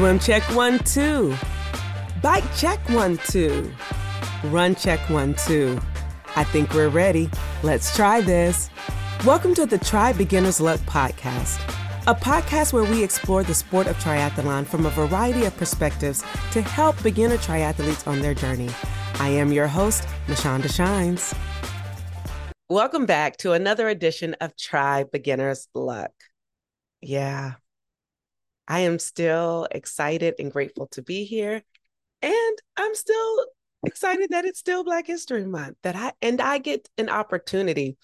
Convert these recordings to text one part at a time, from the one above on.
Swim check one, two. Bike check one, two. Run check one, two. I think we're ready. Let's try this. Welcome to the Tri Beginner's Luck podcast, a podcast where we explore the sport of triathlon from a variety of perspectives to help beginner triathletes on their journey. I am your host, Mashonda Shines. Welcome back to another edition of Tri Beginner's Luck. Yeah, I am still excited and grateful to be here. And I'm still excited that it's still Black History Month that I and I get an opportunity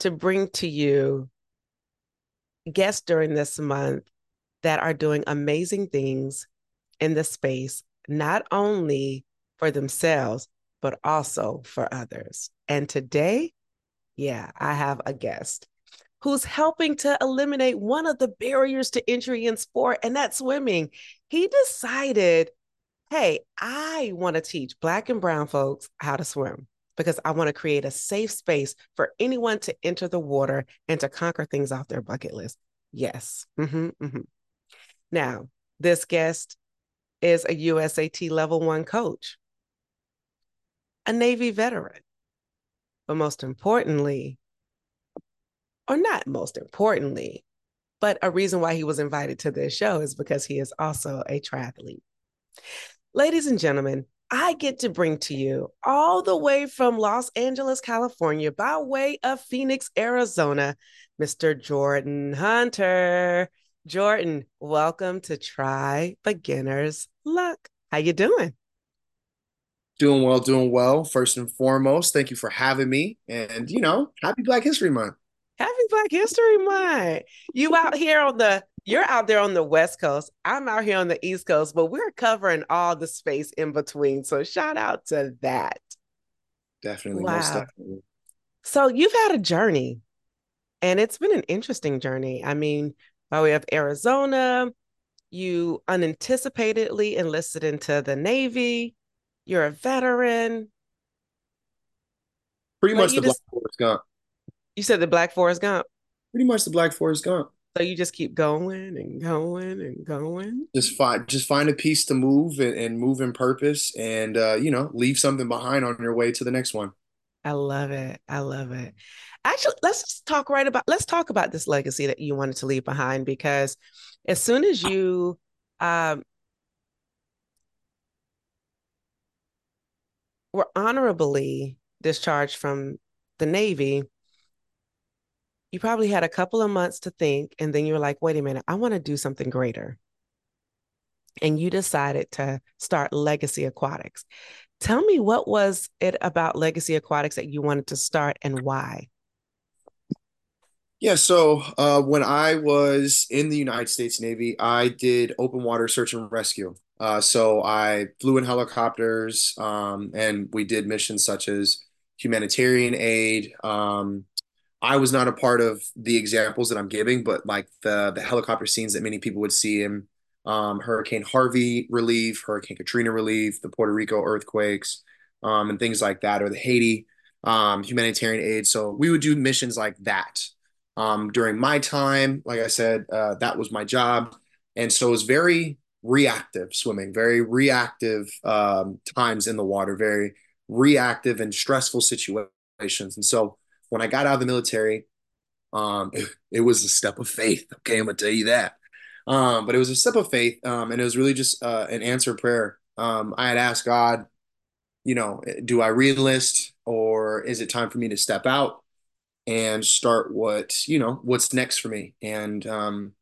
to bring to you guests during this month that are doing amazing things in the space, not only for themselves, but also for others. And today, yeah, I have a guest who's helping to eliminate one of the barriers to entry in sport, and that's swimming. He decided, hey, I want to teach Black and Brown folks how to swim because I want to create a safe space for anyone to enter the water and to conquer things off their bucket list. Yes. Mm-hmm, mm-hmm. Now, this guest is a USAT level one coach, a Navy veteran, but most importantly, or not most importantly, but a reason why he was invited to this show is because he is also a triathlete. Ladies and gentlemen, I get to bring to you all the way from Los Angeles, California, by way of Phoenix, Arizona, Mr. Jordan Hunter. Jordan, welcome to Tri Beginners Luck. How you doing? Doing well, doing well. First and foremost, thank you for having me. And, you know, happy Black History Month. Happy Black History Month. You out here on the you're out there on the West Coast. I'm out here on the East Coast, but we're covering all the space in between. So shout out to that. Definitely. Wow. Definitely. So you've had a journey and it's been an interesting journey. I mean, by way of Arizona, you unanticipatedly enlisted into the Navy. You're a veteran. Pretty much the just, Black Forrest Gump. You said the Black Forrest Gump. Pretty much the Black Forrest Gump. So you just keep going and going and going. Just find just find a piece to move and, and move in purpose, and uh, you know, leave something behind on your way to the next one. I love it. I love it. Actually, let's just talk right about let's talk about this legacy that you wanted to leave behind because as soon as you um, were honorably discharged from the Navy, you probably had a couple of months to think, and then you're like, wait a minute, I want to do something greater. And you decided to start Legacy Aquatics. Tell me what was it about Legacy Aquatics that you wanted to start and why? Yeah, so uh, when I was in the United States Navy, I did open water search and rescue. Uh, so I flew in helicopters, um, and we did missions such as humanitarian aid, um, I was not a part of the examples that I'm giving, but like the the helicopter scenes that many people would see in um, Hurricane Harvey relief, Hurricane Katrina relief, the Puerto Rico earthquakes, um, and things like that, or the Haiti um, humanitarian aid. So we would do missions like that. Um, during my time, like I said, uh, that was my job, and so it was very reactive swimming, very reactive um, times in the water, very reactive and stressful situations, and so when I got out of the military, um, it, it, was a step of faith. Okay, I'm gonna tell you that. Um, but it was a step of faith, um, and it was really just uh, an answer prayer. Um, I had asked God, you know, do I reenlist or is it time for me to step out and start what you know what's next for me? And um,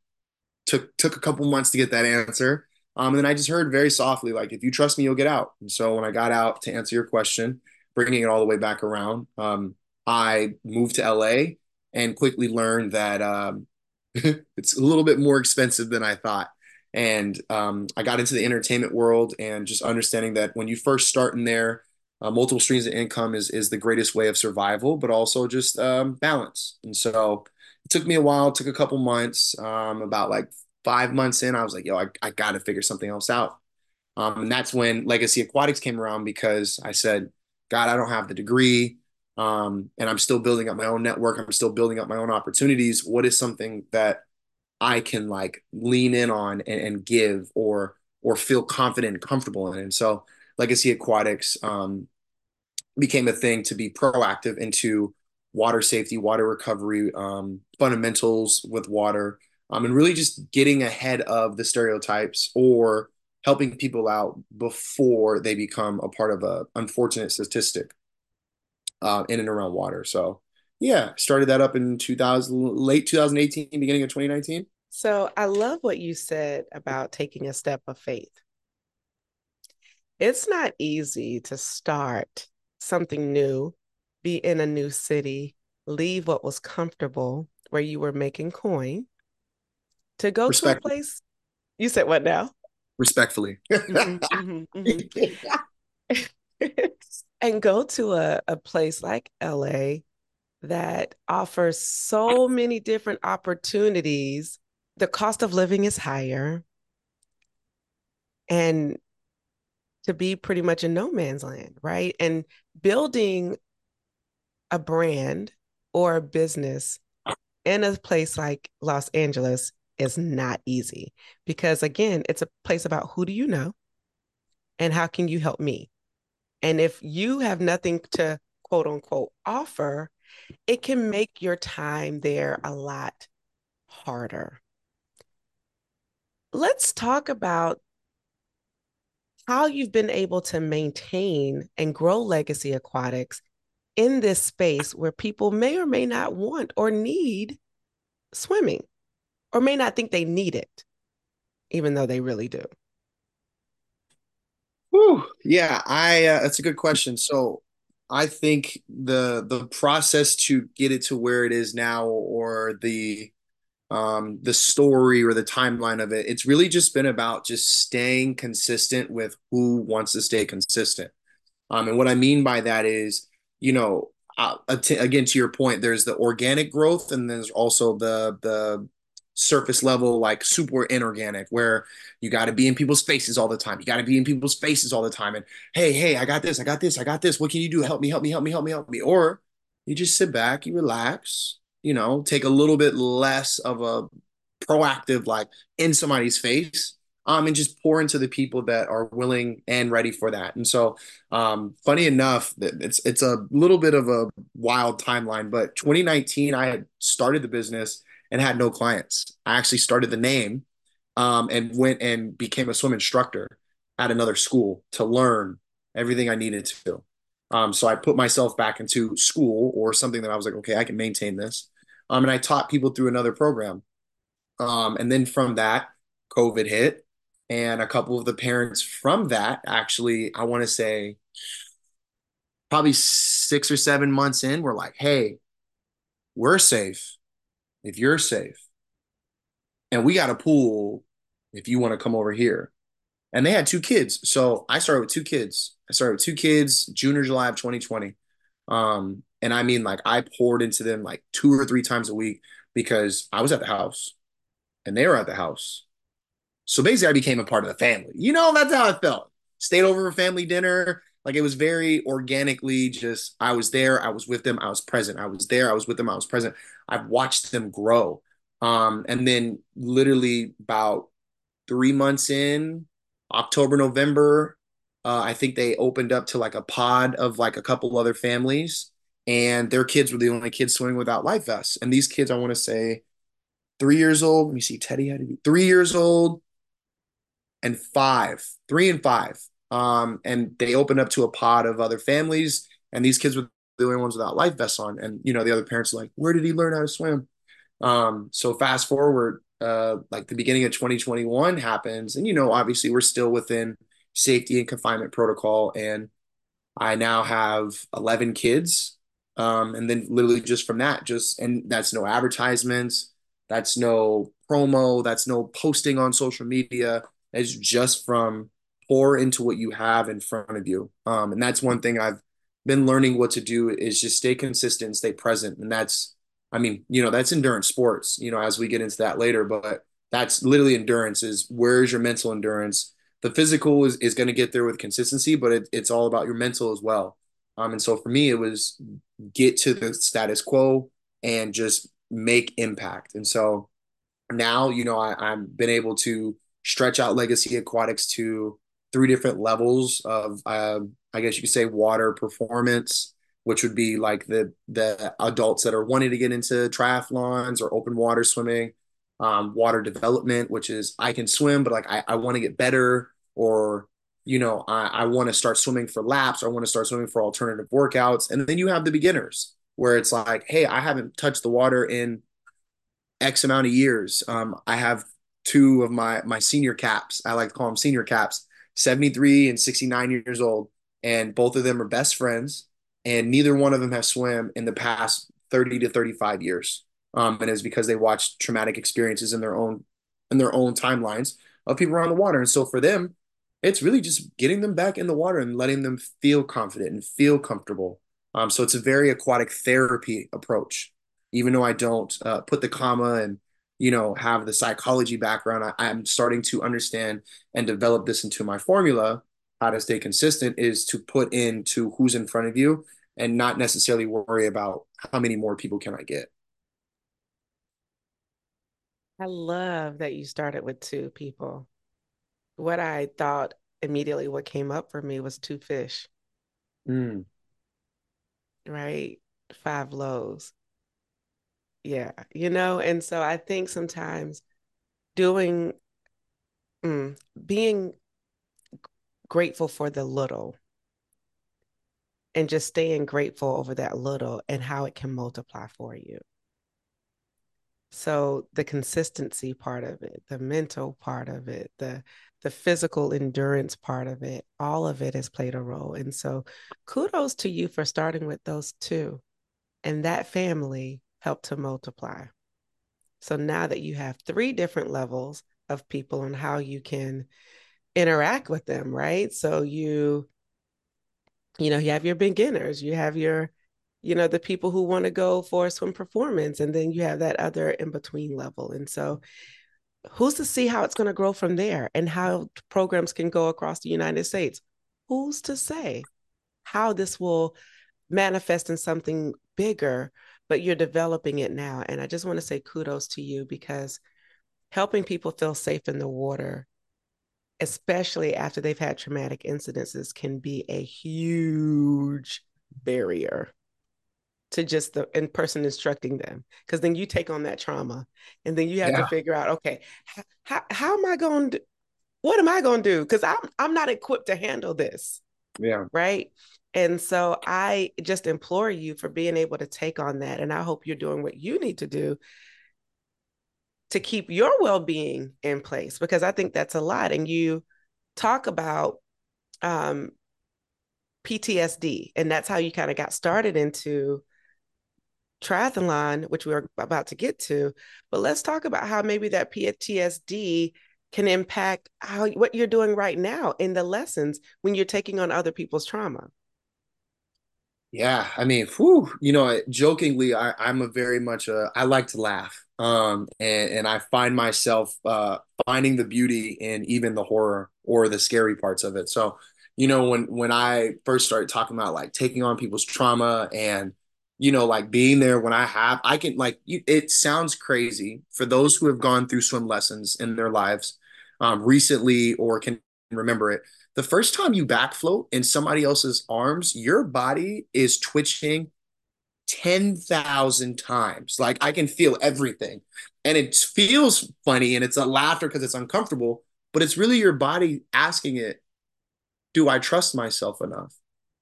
took took a couple months to get that answer. Um, and then I just heard very softly, like, if you trust me, you'll get out. And so when I got out to answer your question, bringing it all the way back around, um, I moved to LA and quickly learned that um, it's a little bit more expensive than I thought. And um, I got into the entertainment world and just understanding that when you first start in there, uh, multiple streams of income is is the greatest way of survival, but also just um, balance. And so it took me a while, took a couple months. Um, about like five months in, I was like, yo, I, I got to figure something else out. Um, and that's when Legacy Aquatics came around because I said, God, I don't have the degree um, and I'm still building up my own network. I'm still building up my own opportunities. What is something that I can like lean in on and, and give, or or feel confident and comfortable in. And so Legacy Aquatics um, became a thing to be proactive into water safety, water recovery, um, fundamentals with water, um, and really just getting ahead of the stereotypes or helping people out before they become a part of a unfortunate statistic uh, in and around water. So yeah, started that up in 2000, late 2018, beginning of 2019. So I love what you said about taking a step of faith. It's not easy to start something new, be in a new city, leave what was comfortable where you were making coin to go to a place. You said what now? Respectfully. mm-hmm, mm-hmm, mm-hmm. and go to a, a place like LA that offers so many different opportunities. The cost of living is higher. And to be pretty much in no man's land, right? And building a brand or a business in a place like Los Angeles is not easy because, again, it's a place about who do you know and how can you help me? And if you have nothing to quote unquote offer, it can make your time there a lot harder. Let's talk about how you've been able to maintain and grow Legacy Aquatics in this space where people may or may not want or need swimming or may not think they need it, even though they really do. Whew. Yeah, I uh, that's a good question. So I think the the process to get it to where it is now or the um, the story or the timeline of it. It's really just been about just staying consistent with who wants to stay consistent. Um, and what I mean by that is, you know, uh, again to your point, there's the organic growth, and there's also the the surface level, like super inorganic, where you got to be in people's faces all the time. You got to be in people's faces all the time. And hey, hey, I got this, I got this, I got this. What can you do? Help me, help me, help me, help me, help me. Or you just sit back, you relax, you know, take a little bit less of a proactive, like in somebody's face, um, and just pour into the people that are willing and ready for that. And so, um, funny enough, it's it's a little bit of a wild timeline, but 2019, I had started the business and had no clients. I actually started the name, um, and went and became a swim instructor at another school to learn everything I needed to. Um, so I put myself back into school or something that I was like, okay, I can maintain this. Um, and I taught people through another program. Um, and then from that, COVID hit. And a couple of the parents from that actually, I want to say, probably six or seven months in, were like, hey, we're safe if you're safe. And we got a pool if you want to come over here. And they had two kids. So I started with two kids. I started with two kids, June or July of 2020. Um, and I mean, like, I poured into them like two or three times a week because I was at the house and they were at the house. So basically, I became a part of the family. You know, that's how I felt. Stayed over for family dinner. Like, it was very organically just, I was there, I was with them, I was present. I was there, I was with them, I was present. I've watched them grow. Um, and then literally about three months in, October, November, uh, I think they opened up to like a pod of like a couple other families and their kids were the only kids swimming without life vests. And these kids, I want to say, three years old. Let me see, Teddy had to be three years old and five, three and five. Um, and they opened up to a pod of other families, and these kids were the only ones without life vests on. And you know, the other parents are like, where did he learn how to swim? Um, so fast forward, uh, like the beginning of 2021 happens, and you know, obviously we're still within safety and confinement protocol, and I now have 11 kids um, and then literally just from that, just and that's no advertisements, that's no promo, that's no posting on social media. It's just from pour into what you have in front of you. Um, and that's one thing I've been learning what to do is just stay consistent, stay present. And that's, I mean, you know, that's endurance sports, you know, as we get into that later, but that's literally endurance is where's your mental endurance? The physical is, is going to get there with consistency, but it, it's all about your mental as well. Um, and so for me, it was get to the status quo and just make impact. And so now, you know, I, I've been able to stretch out Legacy Aquatics to three different levels of, uh, I guess you could say, water performance, which would be like the the adults that are wanting to get into triathlons or open water swimming, um, water development, which is I can swim, but like I, I want to get better, or you know, I, I want to start swimming for laps, or I want to start swimming for alternative workouts. And then you have the beginners where it's like, hey, I haven't touched the water in X amount of years. Um, I have two of my my senior caps. I like to call them senior caps, 73 and 69 years old, and both of them are best friends, and neither one of them have swam in the past 30 to 35 years. Um, and it's because they watched traumatic experiences in their own in their own timelines of people around the water. And so for them, it's really just getting them back in the water and letting them feel confident and feel comfortable. Um, so it's a very aquatic therapy approach even though I don't uh, put the comma and you know have the psychology background, I, I'm starting to understand and develop this into my formula. How to stay consistent is to put into who's in front of you and not necessarily worry about how many more people can I get. I love that you started with two people. What I thought immediately what came up for me was two fish. Mm. Right? Five loaves. Yeah, you know, and so I think sometimes doing, mm, being grateful for the little and just staying grateful over that little and how it can multiply for you. So the consistency part of it, the mental part of it, the the physical endurance part of it, all of it has played a role. And so kudos to you for starting with those two. And that family help to multiply. So now that you have three different levels of people and how you can interact with them, right? So you, you know, you have your beginners, you have your, you know, the people who want to go for a swim performance, and then you have that other in between level. And so who's to see how it's going to grow from there and how programs can go across the United States? Who's to say how this will manifest in something bigger but you're developing it now. And I just want to say kudos to you because helping people feel safe in the water, especially after they've had traumatic incidences, can be a huge barrier to just the in person instructing them because then you take on that trauma and then you have yeah. to figure out okay how, how am i going to what am i going to do because i'm i'm not equipped to handle this yeah right and so I just implore you for being able to take on that. And I hope you're doing what you need to do to keep your well being in place because I think that's a lot. And you talk about um, PTSD, and that's how you kind of got started into triathlon, which we're about to get to. But let's talk about how maybe that PTSD can impact how what you're doing right now in the lessons when you're taking on other people's trauma. Yeah, I mean, whew, you know, jokingly, I, I'm a very much a I like to laugh, um, and and I find myself uh, finding the beauty in even the horror or the scary parts of it. So, you know, when when I first started talking about like taking on people's trauma and you know, like being there when I have, I can like it sounds crazy for those who have gone through swim lessons in their lives um, recently or can remember it the first time you back float in somebody else's arms, your body is twitching 10,000 times. Like I can feel everything. And it feels funny and it's a laughter because it's uncomfortable, but it's really your body asking it, do I trust myself enough?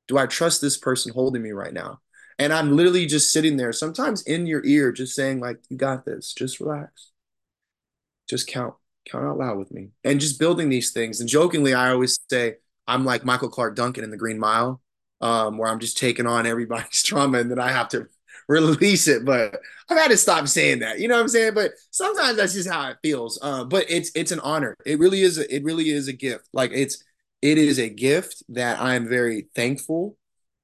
Do I trust this person holding me right now? And I'm literally just sitting there, sometimes in your ear, just saying, like, you got this, just relax. Just count count out loud with me. And just building these things. And jokingly i always say i'm like michael Clarke duncan in the green mile um, where i'm just taking on everybody's trauma and then i have to release it. But i've had to stop saying that. You know what i'm saying? But sometimes that's just how it feels. Uh, but it's it's an honor. It really is a, it really is a gift. Like it's it is a gift that i'm very thankful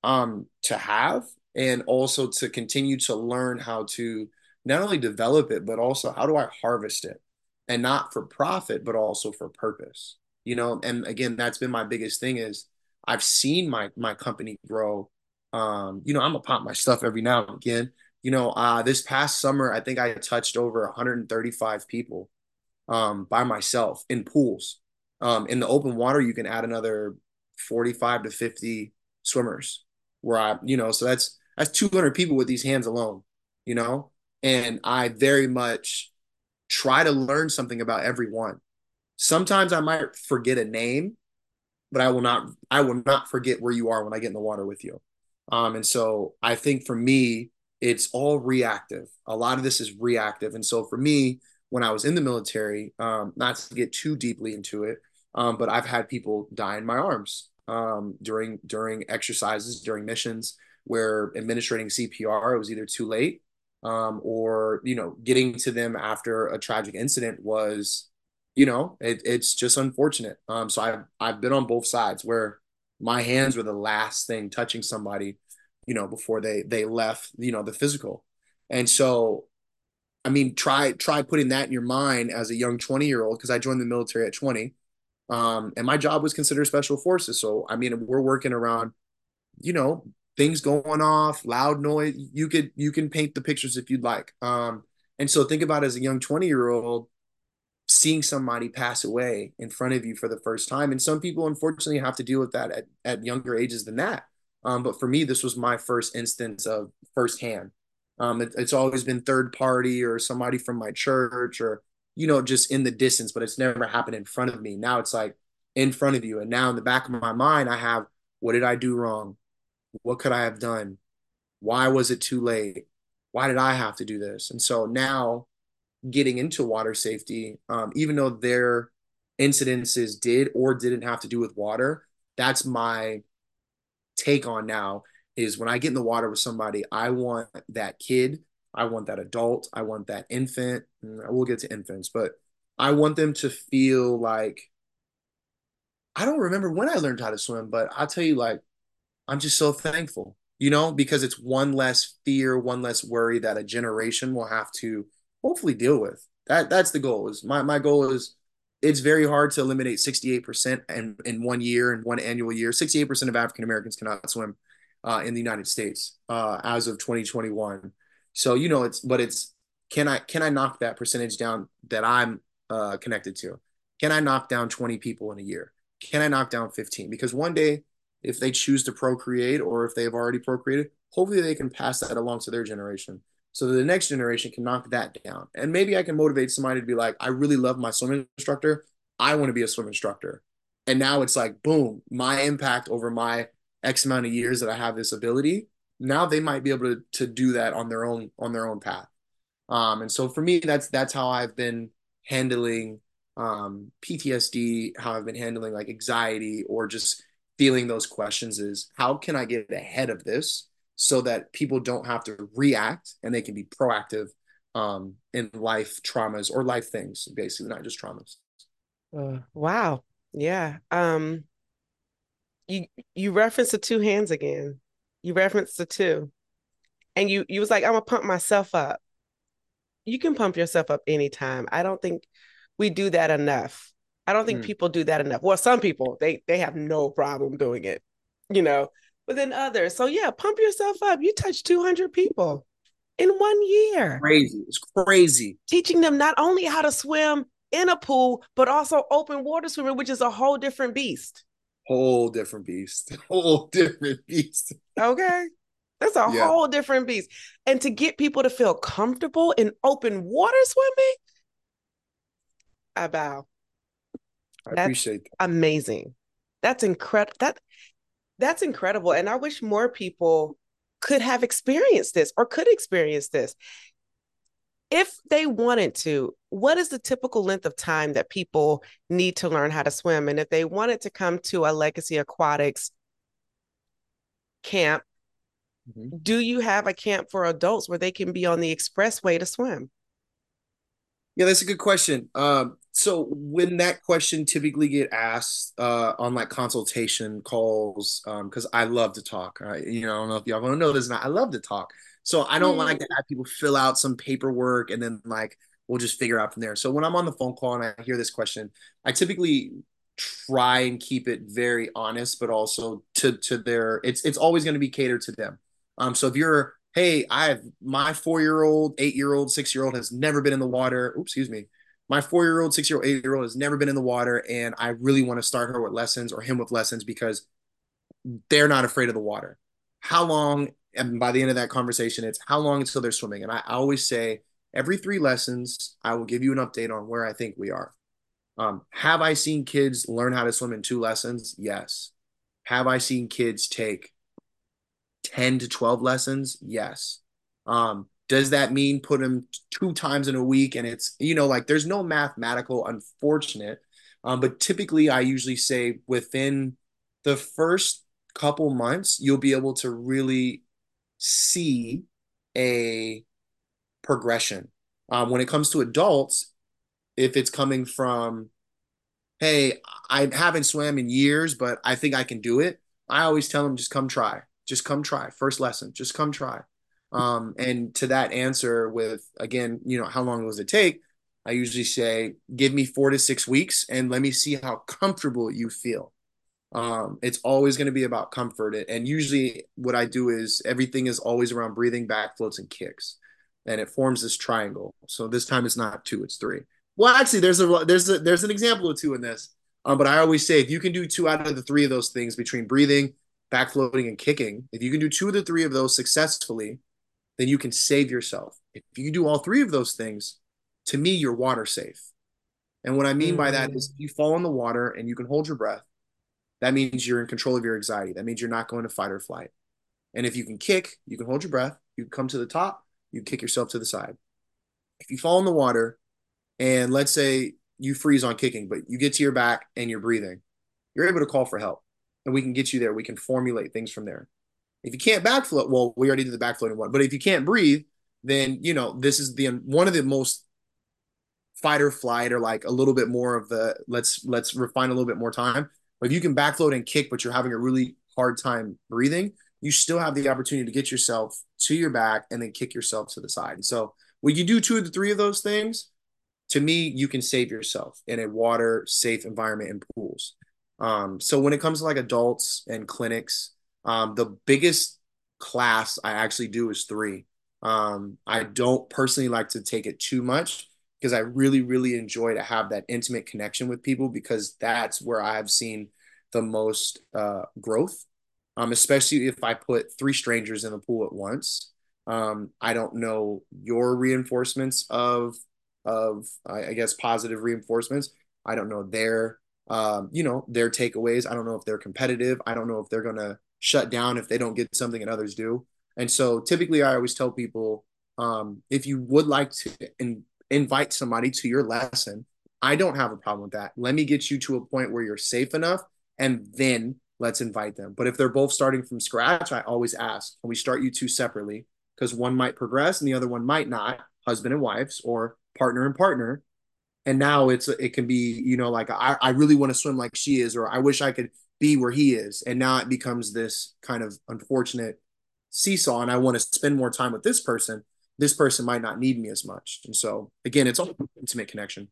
um to have and also to continue to learn how to not only develop it but also how do i harvest it and not for profit but also for purpose you know and again that's been my biggest thing is i've seen my my company grow um you know i'm gonna pop my stuff every now and again you know uh this past summer i think i touched over 135 people um, by myself in pools. Um, in the open water, you can add another 45 to 50 swimmers where I, you know, so that's that's 200 people with these hands alone, you know? And I very much try to learn something about everyone. Sometimes I might forget a name, but I will not I will not forget where you are when I get in the water with you. Um, and so I think for me, it's all reactive. A lot of this is reactive. And so for me, when I was in the military, um, not to get too deeply into it, um, but I've had people die in my arms um, during during exercises, during missions where administering CPR it was either too late um, or you know getting to them after a tragic incident was you know it, it's just unfortunate. Um, so I've I've been on both sides where my hands were the last thing touching somebody, you know, before they they left you know the physical, and so I mean, try try putting that in your mind as a young 20 year old because I joined the military at 20. Um, and my job was considered special forces. So I mean, we're working around, you know, things going off, loud noise. You could you can paint the pictures if you'd like. Um, and so think about as a young 20 year old seeing somebody pass away in front of you for the first time. And some people unfortunately have to deal with that at, at younger ages than that. Um, but for me, this was my first instance of firsthand. Um, it, it's always been third party or somebody from my church or you know just in the distance, but it's never happened in front of me. Now it's like in front of you, and now in the back of my mind, I have what did I do wrong? What could I have done? Why was it too late? Why did I have to do this? And so now getting into water safety, um, even though their incidences did or didn't have to do with water, that's my take on now is when I get in the water with somebody, I want that kid, I want that adult, I want that infant. I will get to infants, but I want them to feel like I don't remember when I learned how to swim, but I'll tell you, like, I'm just so thankful, you know, because it's one less fear, one less worry that a generation will have to hopefully deal with. That that's the goal. Is my my goal is it's very hard to eliminate 68% in, in one year in one annual year. 68% of African Americans cannot swim uh, in the United States uh, as of 2021. So you know it's but it's can I can I knock that percentage down that I'm uh, connected to? Can I knock down 20 people in a year? Can I knock down 15? Because one day, if they choose to procreate or if they have already procreated, hopefully they can pass that along to their generation so the next generation can knock that down. And maybe I can motivate somebody to be like, I really love my swim instructor. I want to be a swim instructor. And now it's like, boom, my impact over my X amount of years that I have this ability. Now they might be able to, to do that on their own on their own path. Um, and so for me, that's that's how I've been handling um, PTSD, how I've been handling like anxiety or just feeling those questions is how can I get ahead of this so that people don't have to react and they can be proactive um, in life traumas or life things, basically, not just traumas. Uh, wow. Yeah. Um, you you referenced the two hands again. You referenced the two. And you you was like, I'm gonna pump myself up. You can pump yourself up anytime. I don't think we do that enough. I don't think mm. people do that enough. Well, some people they they have no problem doing it, you know, but then others. So yeah, pump yourself up. You touch 200 people in one year. Crazy. It's crazy. Teaching them not only how to swim in a pool, but also open water swimming, which is a whole different beast. Whole different beast. Whole different beast. Okay. That's a yeah. whole different beast. And to get people to feel comfortable in open water swimming, I bow. I That's appreciate that. Amazing. That's incredible. That that's incredible. And I wish more people could have experienced this or could experience this. If they wanted to, what is the typical length of time that people need to learn how to swim? And if they wanted to come to a Legacy Aquatics camp, mm-hmm. do you have a camp for adults where they can be on the expressway to swim? Yeah, that's a good question. Um, so when that question typically get asked uh, on like consultation calls, because um, I love to talk. I, you know, I don't know if y'all want to know this, or not I love to talk. So I don't mm. like to have people fill out some paperwork and then like we'll just figure out from there. So when I'm on the phone call and I hear this question, I typically try and keep it very honest, but also to to their it's it's always going to be catered to them. Um, so if you're hey, I have my four year old, eight year old, six year old has never been in the water. Oops, excuse me. My four year old, six year old, eight year old has never been in the water, and I really want to start her with lessons or him with lessons because they're not afraid of the water. How long? And by the end of that conversation, it's how long until they're swimming. And I, always say every three lessons, I will give you an update on where I think we are. Um, have I seen kids learn how to swim in two lessons? Yes. Have I seen kids take 10 to 12 lessons? Yes. Um, does that mean put them two times in a week? And it's, you know, like there's no mathematical unfortunate. Um, but typically, I usually say within the first couple months, you'll be able to really see a progression. Um, when it comes to adults, if it's coming from, hey, I haven't swam in years, but I think I can do it, I always tell them just come try. Just come try. First lesson, just come try. Um, and to that answer, with again, you know, how long does it take? I usually say, give me four to six weeks and let me see how comfortable you feel. Um, it's always going to be about comfort. And usually, what I do is everything is always around breathing, back floats, and kicks, and it forms this triangle. So this time it's not two, it's three. Well, actually, there's a there's a there's an example of two in this. Um, but I always say if you can do two out of the three of those things between breathing, back floating, and kicking, if you can do two of the three of those successfully, then you can save yourself. If you do all three of those things, to me, you're water safe. And what I mean mm-hmm. by that is mm. you fall in the water and you can hold your breath. That means you're in control of your anxiety. That means you're not going to fight or flight. And if you can kick, you can hold your breath, you come to the top, you kick yourself to the side. If you fall in the water and let's say you freeze on kicking, but you get to your back and you're breathing, you're able to call for help. And we can get you there. We can formulate things from there. If you can't backfloat, well, we already did the backfloating one. But if you can't breathe, then you know this is the one of the most fight or flight or like a little bit more of the let's let's refine a little bit more time. But if you can backfloat and kick, but you're having a really hard time breathing, you still have the opportunity to get yourself to your back and then kick yourself to the side. And so when you do two of the three of those things, to me, you can save yourself in a water safe environment in pools. Um, so when it comes to like adults and clinics, um, the biggest class I actually do is three. Um, I don't personally like to take it too much because I really, really enjoy to have that intimate connection with people because that's where I've seen the most uh, growth. Um, especially if I put three strangers in the pool at once. Um, I don't know your reinforcements of of I, I guess positive reinforcements. I don't know their um, you know their takeaways. I don't know if they're competitive. I don't know if they're gonna shut down if they don't get something and others do. And so typically I always tell people um, if you would like to in, invite somebody to your lesson, I don't have a problem with that. Let me get you to a point where you're safe enough and then let's invite them. But if they're both starting from scratch, I always ask, can we start you two separately? Because one might progress and the other one might not, husband and wives or partner and partner. And now it's it can be, you know, like I, I really want to swim like she is, or I wish I could be where he is. And now it becomes this kind of unfortunate seesaw. And I want to spend more time with this person. This person might not need me as much. And so, again, it's all intimate connection.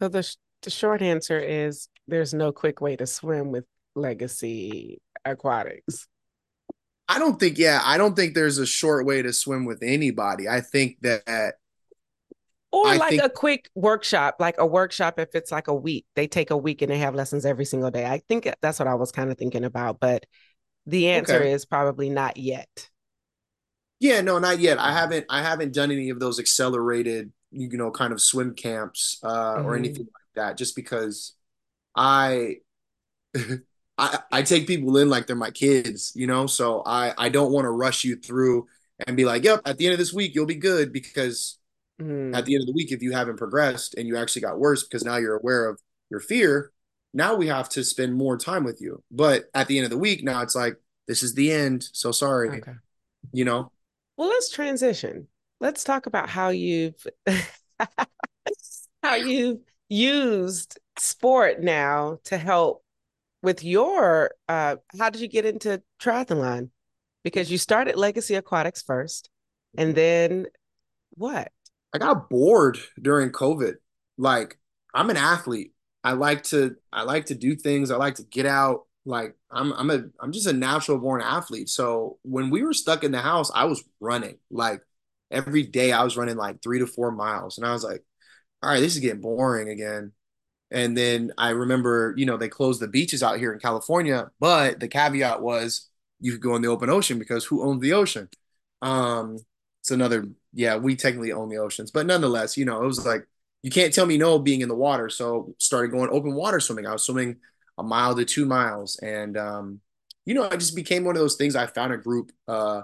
So, the, sh- the short answer is there's no quick way to swim with legacy aquatics. I don't think, yeah, I don't think there's a short way to swim with anybody. I think that or I like think, a quick workshop, like a workshop if it's like a week. They take a week and they have lessons every single day. I think that's what I was kind of thinking about, but the answer okay. is probably not yet. Yeah, no, not yet. I haven't I haven't done any of those accelerated, you know, kind of swim camps uh mm-hmm. or anything like that just because I I I take people in like they're my kids, you know? So I I don't want to rush you through and be like, "Yep, at the end of this week you'll be good" because mm. at the end of the week if you haven't progressed and you actually got worse because now you're aware of your fear now we have to spend more time with you. But at the end of the week now it's like this is the end. So sorry. Okay. you know? Well let's transition. Let's talk about how you've how you've used sport now to help with your uh how did you get into triathlon? Because you started legacy aquatics first and then what I got bored during COVID. Like I'm an athlete. I like to I like to do things. I like to get out. Like I'm I'm a I'm just a natural born athlete. So when we were stuck in the house, I was running. Like every day I was running like 3 to 4 miles and I was like all right, this is getting boring again. And then I remember, you know, they closed the beaches out here in California, but the caveat was you could go in the open ocean because who owns the ocean? Um, it's another, yeah, we technically own the oceans, but nonetheless, you know, it was like you can't tell me no being in the water. So started going open water swimming. I was swimming a mile to two miles, and um, you know, I just became one of those things. I found a group uh,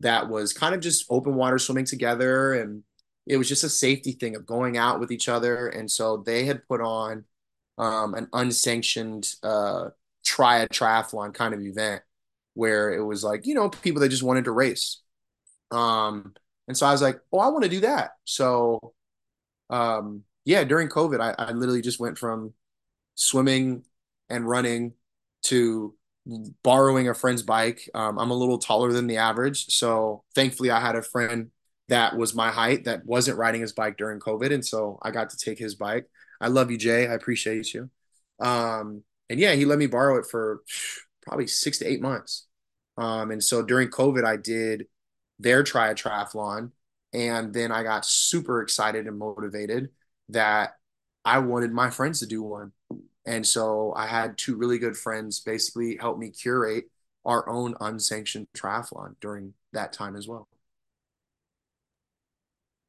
that was kind of just open water swimming together, and it was just a safety thing of going out with each other. And so they had put on um, an unsanctioned uh, triathlon kind of event where it was like you know people that just wanted to race. Um, and so I was like, oh, I want to do that. So um, yeah, during COVID, I, I literally just went from swimming and running to borrowing a friend's bike. Um, I'm a little taller than the average. So thankfully, I had a friend that was my height that wasn't riding his bike during COVID. And so I got to take his bike. I love you, Jay. I appreciate you. Um, and yeah, he let me borrow it for probably six to eight months. Um, and so during COVID, I did their try a triathlon. And then I got super excited and motivated that I wanted my friends to do one. And so I had two really good friends basically help me curate our own unsanctioned triathlon during that time as well.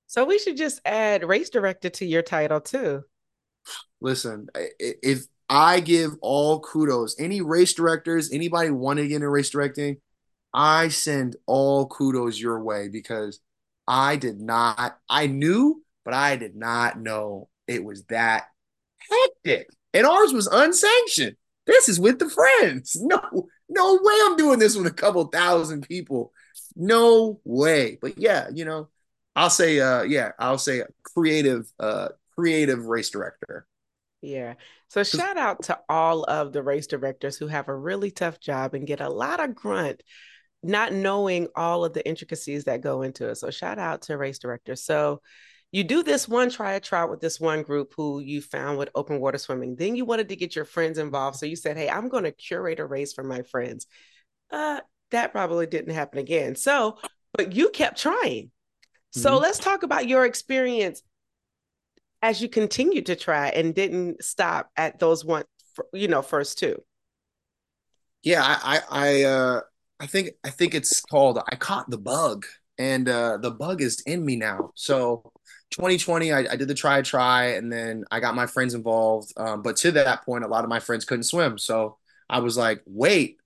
So we should just add race director to your title too. Listen, if I give all kudos, any race directors, anybody wanting to get into race directing, I send all kudos your way because I did not, I knew, but I did not know it was that hectic. And ours was unsanctioned. This is with the friends. No, no way I'm doing this with a couple thousand people. No way. But yeah, you know, I'll say uh yeah, I'll say creative uh creative race director. Yeah. So shout out to all of the race directors who have a really tough job and get a lot of grunt not knowing all of the intricacies that go into it. So shout out to race directors. So you do this one try a trot with this one group who you found with open water swimming. Then you wanted to get your friends involved. So you said, Hey, I'm going to curate a race for my friends. Uh, that probably didn't happen again. So, but you kept trying. So mm-hmm. let's talk about your experience as you continued to try and didn't stop at those one, you know, first two. Yeah, I, I, uh, I think I think it's called I caught the bug, and uh, the bug is in me now. So 2020, I, I did the try try, and then I got my friends involved. Um, but to that point, a lot of my friends couldn't swim, so I was like, wait,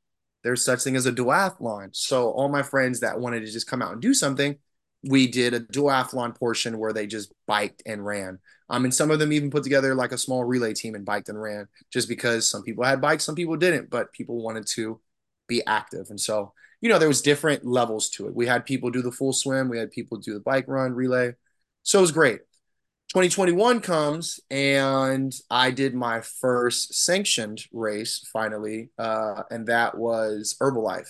there's such thing as a duathlon. So all my friends that wanted to just come out and do something, we did a duathlon portion where they just biked and ran. Um, and some of them even put together like a small relay team and biked and ran, just because some people had bikes, some people didn't, but people wanted to be active. And so, you know, there was different levels to it. We had people do the full swim, we had people do the bike run, relay. So it was great. 2021 comes and I did my first sanctioned race finally, uh, and that was Herbalife,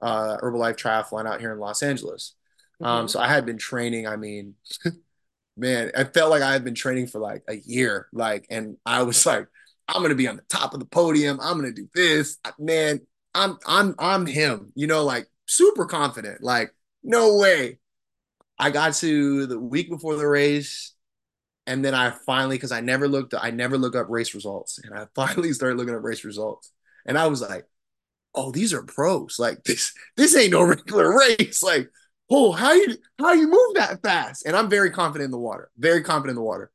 uh, Herbalife Triathlon out here in Los Angeles. Um, mm-hmm. Um, so I had been training. I mean, man, I felt like I had been training for like a year, like, and I was like, I'm gonna be on the top of the podium. I'm gonna do this, man. I'm I'm I'm him, you know, like super confident. Like, no way. I got to the week before the race, and then I finally, because I never looked, I never look up race results, and I finally started looking up race results, and I was like, "Oh, these are pros. Like this, this ain't no regular race. Like, oh, how you how you move that fast?" And I'm very confident in the water, very confident in the water.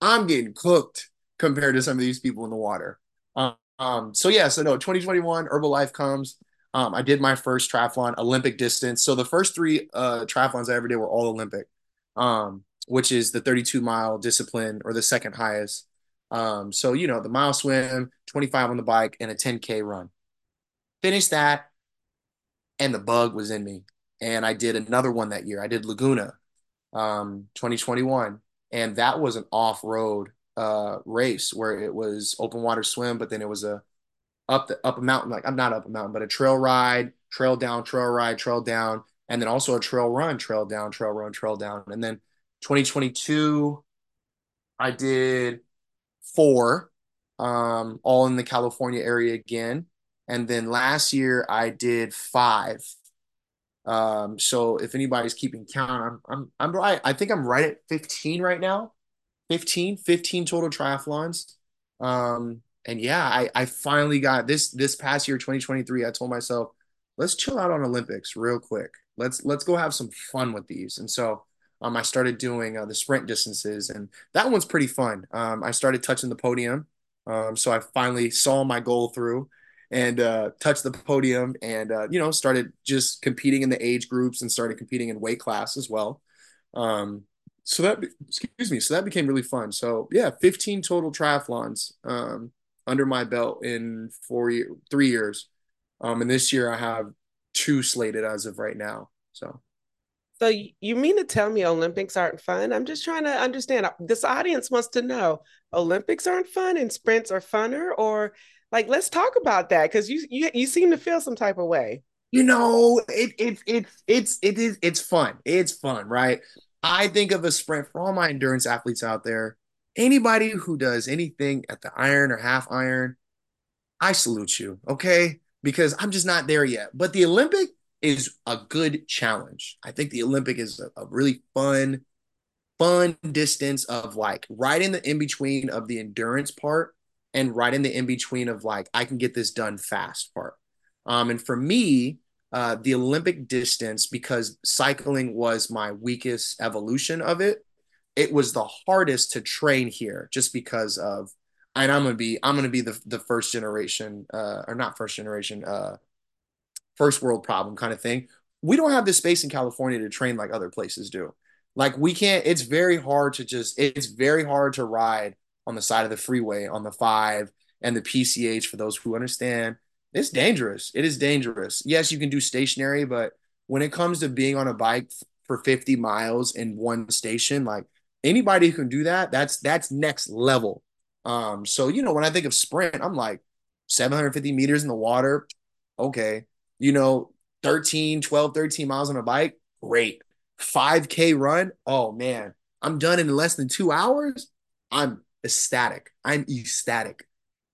I'm getting cooked compared to some of these people in the water. Um, um, so yeah, so no, 2021 Herbalife comes. Um, I did my first triathlon, Olympic distance. So the first three uh, triathlons I ever did were all Olympic, um, which is the 32 mile discipline or the second highest. Um, so you know the mile swim, 25 on the bike, and a 10k run. Finished that, and the bug was in me. And I did another one that year. I did Laguna, um, 2021, and that was an off road uh, race where it was open water swim, but then it was a up the up a mountain, like I'm not up a mountain, but a trail ride, trail down, trail ride, trail down, and then also a trail run, trail down, trail run, trail down. And then 2022, I did four, um, all in the California area again. And then last year I did five. Um, so if anybody's keeping count, I'm I'm I'm right. I think I'm right at 15 right now. 15, 15 total triathlons. Um, and yeah, I, I finally got this this past year, 2023. I told myself, let's chill out on Olympics real quick. Let's let's go have some fun with these. And so um, I started doing uh, the sprint distances, and that one's pretty fun. Um, I started touching the podium, um, so I finally saw my goal through and uh, touched the podium, and uh, you know started just competing in the age groups and started competing in weight class as well. Um, so that excuse me, so that became really fun. So yeah, 15 total triathlons um, under my belt in four year, three years, um, and this year I have two slated as of right now. So. So you mean to tell me Olympics aren't fun? I'm just trying to understand. This audience wants to know Olympics aren't fun and sprints are funner, or like let's talk about that because you, you you seem to feel some type of way. You know, it it it's it's it is it's fun. It's fun, right? I think of a sprint for all my endurance athletes out there. Anybody who does anything at the iron or half iron, I salute you, okay? Because I'm just not there yet. But the Olympic is a good challenge. I think the Olympic is a, a really fun, fun distance of like right in the in between of the endurance part and right in the in between of like I can get this done fast part. Um, and for me, uh, the Olympic distance because cycling was my weakest evolution of it. It was the hardest to train here just because of, and I'm gonna be I'm gonna be the the first generation uh, or not first generation uh, first world problem kind of thing. We don't have the space in California to train like other places do. Like we can't. It's very hard to just. It's very hard to ride on the side of the freeway on the five and the PCH for those who understand it's dangerous. It is dangerous. Yes, you can do stationary, but when it comes to being on a bike for 50 miles in one station, like anybody who can do that, that's that's next level. Um, so you know, when I think of sprint, I'm like 750 meters in the water, okay. You know, 13, 12, 13 miles on a bike, great. 5K run, oh man, I'm done in less than two hours. I'm ecstatic. I'm ecstatic.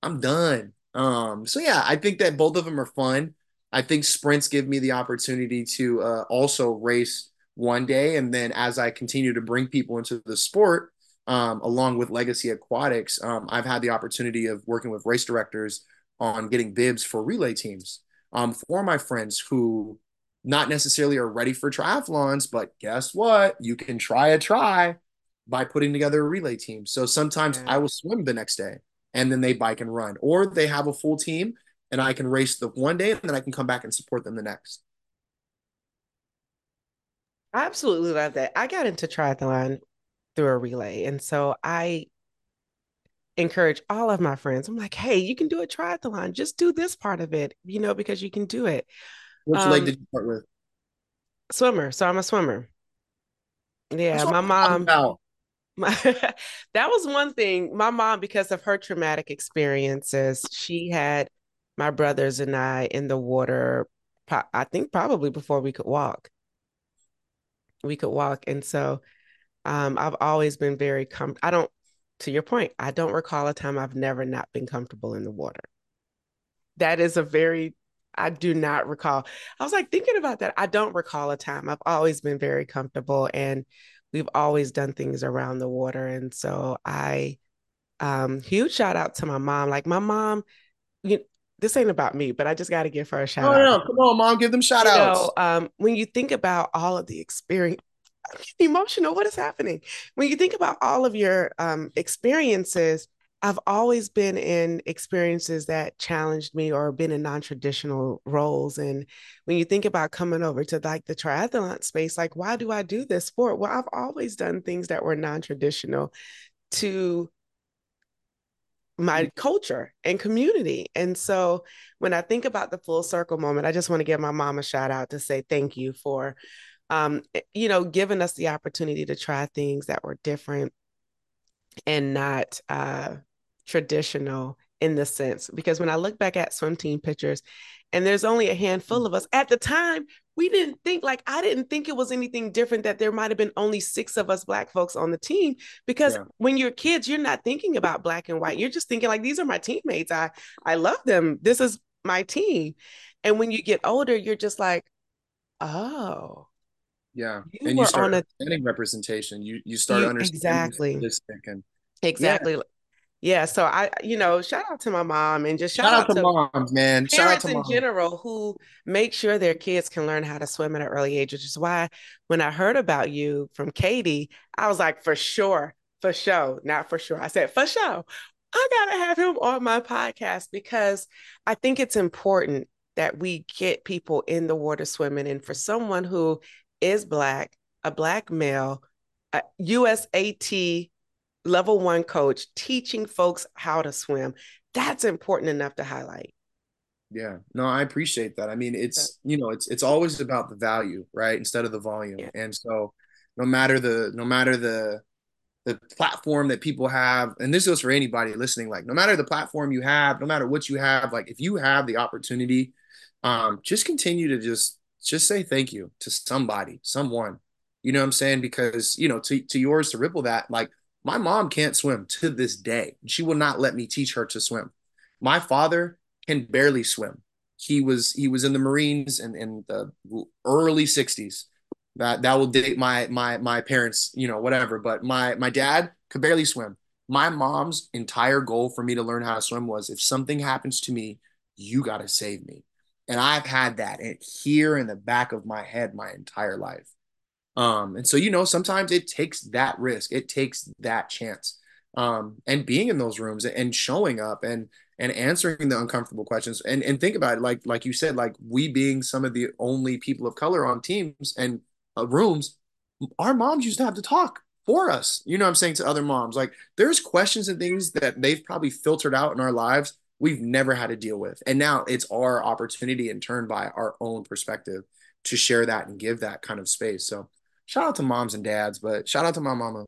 I'm done. Um, so yeah, I think that both of them are fun. I think sprints give me the opportunity to uh, also race one day, and then as I continue to bring people into the sport, um, along with Legacy Aquatics, um, I've had the opportunity of working with race directors on getting bibs for relay teams um, for my friends who not necessarily are ready for triathlons, but guess what? You can try a try by putting together a relay team. So sometimes yeah. I will swim the next day and then they bike and run, or they have a full team and I can race the one day and then I can come back and support them the next. I absolutely love that. I got into triathlon through a relay. And so I encourage all of my friends. I'm like, hey, you can do a triathlon. Just do this part of it, you know, because you can do it. Which um, leg did you start with? Swimmer. So I'm a swimmer. Yeah, my mom my, that was one thing. My mom, because of her traumatic experiences, she had my brothers and I in the water. I think probably before we could walk. We could walk, and so um, I've always been very com. I don't, to your point, I don't recall a time I've never not been comfortable in the water. That is a very I do not recall. I was like thinking about that. I don't recall a time. I've always been very comfortable and we've always done things around the water. And so I, um, huge shout out to my mom. Like my mom, you, this ain't about me, but I just got to give her a shout oh, out. Yeah. Come on, mom, give them shout you outs. Know, um, when you think about all of the experience, emotional. What is happening? When you think about all of your um, experiences, I've always been in experiences that challenged me or been in non-traditional roles. And when you think about coming over to like the triathlon space, like why do I do this sport? Well, I've always done things that were non-traditional to my mm. culture and community. And so when I think about the full circle moment, I just want to give my mom a shout out to say thank you for um, eh, you know, giving us the opportunity to try things that were different and not uh traditional in the sense because when I look back at swim team pictures and there's only a handful of us at the time, we didn't think like I didn't think it was anything different that there might have been only six of us black folks on the team because yeah. when you're kids, you're not thinking about black and white. You're just thinking like these are my teammates. I I love them. This is my team. And when you get older, you're just like, oh, Yeah, you and you start understanding a, representation. You you start you, understanding exactly and exactly. Yeah. Yeah. so I, you know, shout out to my mom and just shout, shout out, out, to, moms, man. Shout out to in moms. general who make sure their kids can learn how to swim at an early age, which is why when I heard about you from Katie, I was like, for sure, for sure, not for sure. I said for sure. I gotta have him on my podcast because I think it's important that we get people in the water swimming. And for someone who is Black, a Black male, a USAT level one coach teaching folks how to swim. That's important enough to highlight. Yeah, no, I appreciate that. I mean, it's you know, it's it's always about the value, right, instead of the volume. Yeah. And so, no matter the no matter the the platform that people have, and this goes for anybody listening, like no matter the platform you have, no matter what you have, like if you have the opportunity, um, just continue to just just say thank you to somebody, someone. You know what I'm saying? Because, you know, to, to yours to ripple that, like my mom can't swim to this day. She will not let me teach her to swim. My father can barely swim. He was he was in the Marines in, in the early 60s. That that will date my my my parents, you know, whatever. But my my dad could barely swim. My mom's entire goal for me to learn how to swim was if something happens to me, you got to save me. And I've had that here in the back of my head my entire life. Um, and so, you know, sometimes it takes that risk, it takes that chance. Um, and being in those rooms and showing up and and answering the uncomfortable questions and and think about it like like you said like we being some of the only people of color on teams and uh, rooms our moms used to have to talk for us you know i'm saying to other moms like there's questions and things that they've probably filtered out in our lives we've never had to deal with. And now it's our opportunity and turn by our own perspective to share that and give that kind of space. So shout out to moms and dads, but shout out to my mama.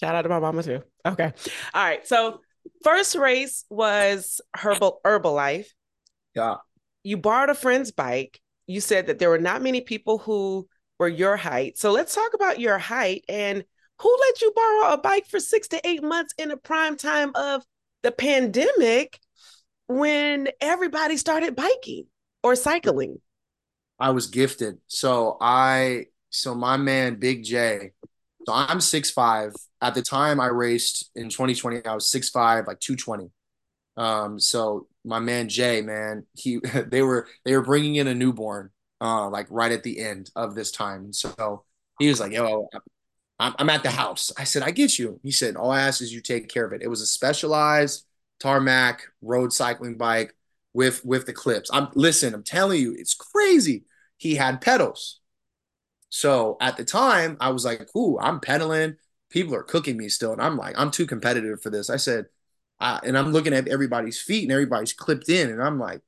Shout out to my mama too. Okay. All right. So first race was herbal Herbalife. Yeah. You borrowed a friend's bike. You said that there were not many people who were your height. So let's talk about your height and who let you borrow a bike for six to eight months in a prime time of the pandemic when everybody started biking or cycling. I was gifted. So I so my man Big J. So I'm six five. At the time I raced in 2020, I was six five, like 220. Um, so my man Jay, man, he they were they were bringing in a newborn, uh, like right at the end of this time. So he was like, "Yo, I'm, I'm at the house. I said, I get you. He said, all I ask is you take care of it. It was a specialized tarmac road cycling bike with with the clips. I'm listen, I'm telling you, it's crazy. He had pedals. So at the time, I was like, "Ooh, I'm pedaling. People are cooking me still." And I'm like, "I'm too competitive for this." I said, I, and I'm looking at everybody's feet and everybody's clipped in, and I'm like,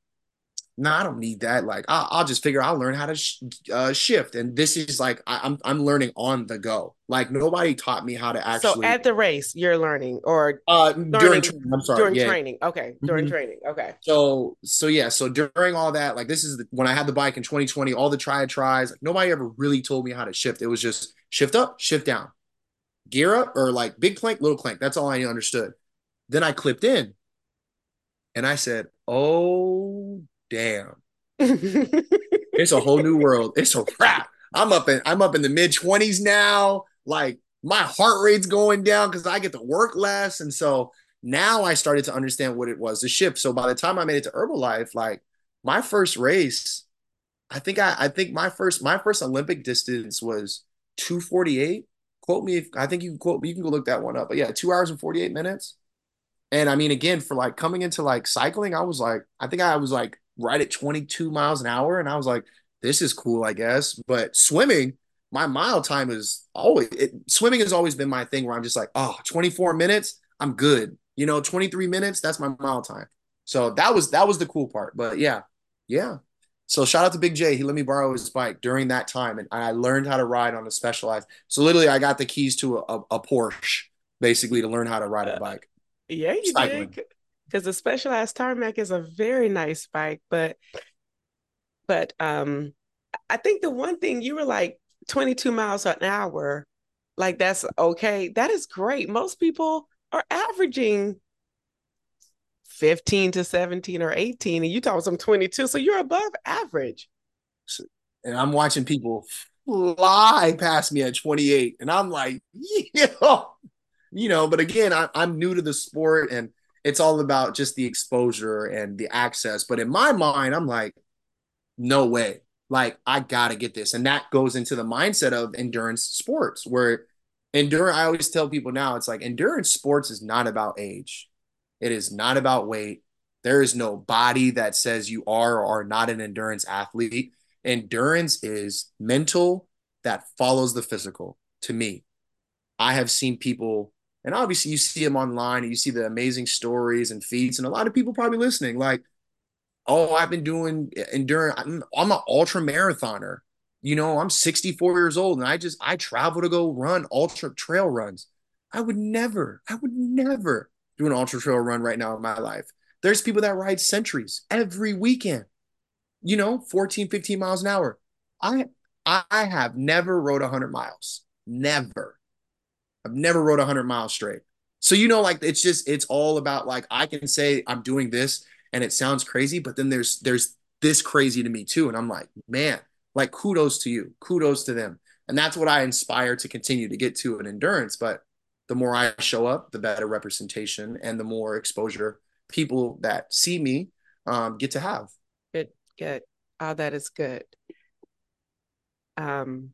no, I don't need that. Like, I'll, I'll just figure I'll learn how to sh- uh, shift. And this is like, I, am I'm, I'm learning on the go. Like nobody taught me how to actually. So at the race, you're learning or uh, learning, during training. I'm sorry. During yeah. training. Okay. During mm-hmm. training. Okay. So, so yeah. So during all that, like this is the, when I had the bike in 2020, all the try tries, like nobody ever really told me how to shift. It was just shift up, shift down, gear up or like big clank, little clank. That's all I understood. Then I clipped in and I said, oh, damn. it's a whole new world. It's a wrap. I'm up in I'm up in the mid 20s now. Like my heart rate's going down because I get to work less. And so now I started to understand what it was to shift. So by the time I made it to Herbalife, like my first race, I think I I think my first my first Olympic distance was 248. Quote me if I think you can quote me, you can go look that one up. But yeah, two hours and 48 minutes. And I mean, again, for like coming into like cycling, I was like, I think I was like right at 22 miles an hour. And I was like, this is cool, I guess. But swimming, my mile time is always, it, swimming has always been my thing where I'm just like, oh, 24 minutes, I'm good. You know, 23 minutes, that's my mile time. So that was, that was the cool part. But yeah, yeah. So shout out to Big J. He let me borrow his bike during that time, and I learned how to ride on a specialized. So literally, I got the keys to a, a Porsche basically to learn how to ride a uh, bike. Yeah, you Cycling. did. Because the specialized tarmac is a very nice bike, but but um I think the one thing you were like 22 miles an hour, like that's okay. That is great. Most people are averaging 15 to 17 or 18, and you talk some 22, so you're above average. And I'm watching people fly past me at 28. And I'm like, yeah, you know, but again, I, I'm new to the sport and it's all about just the exposure and the access. But in my mind, I'm like, no way. Like, I got to get this. And that goes into the mindset of endurance sports, where endurance, I always tell people now, it's like endurance sports is not about age, it is not about weight. There is no body that says you are or are not an endurance athlete. Endurance is mental that follows the physical to me. I have seen people, and obviously you see them online and you see the amazing stories and feats, and a lot of people probably listening, like, oh, I've been doing eh, endurance. I'm, I'm an ultra marathoner. You know, I'm 64 years old and I just I travel to go run ultra trail runs. I would never, I would never do an ultra trail run right now in my life. There's people that ride centuries every weekend, you know, 14, 15 miles an hour. I I have never rode 100 miles. Never. I've never rode 100 miles straight. So you know like it's just it's all about like I can say I'm doing this and it sounds crazy, but then there's there's this crazy to me too and I'm like, man, like kudos to you. Kudos to them. And that's what I inspire to continue to get to an endurance, but the more I show up, the better representation and the more exposure people that see me um, get to have. Good, good. Oh, that is good. Um,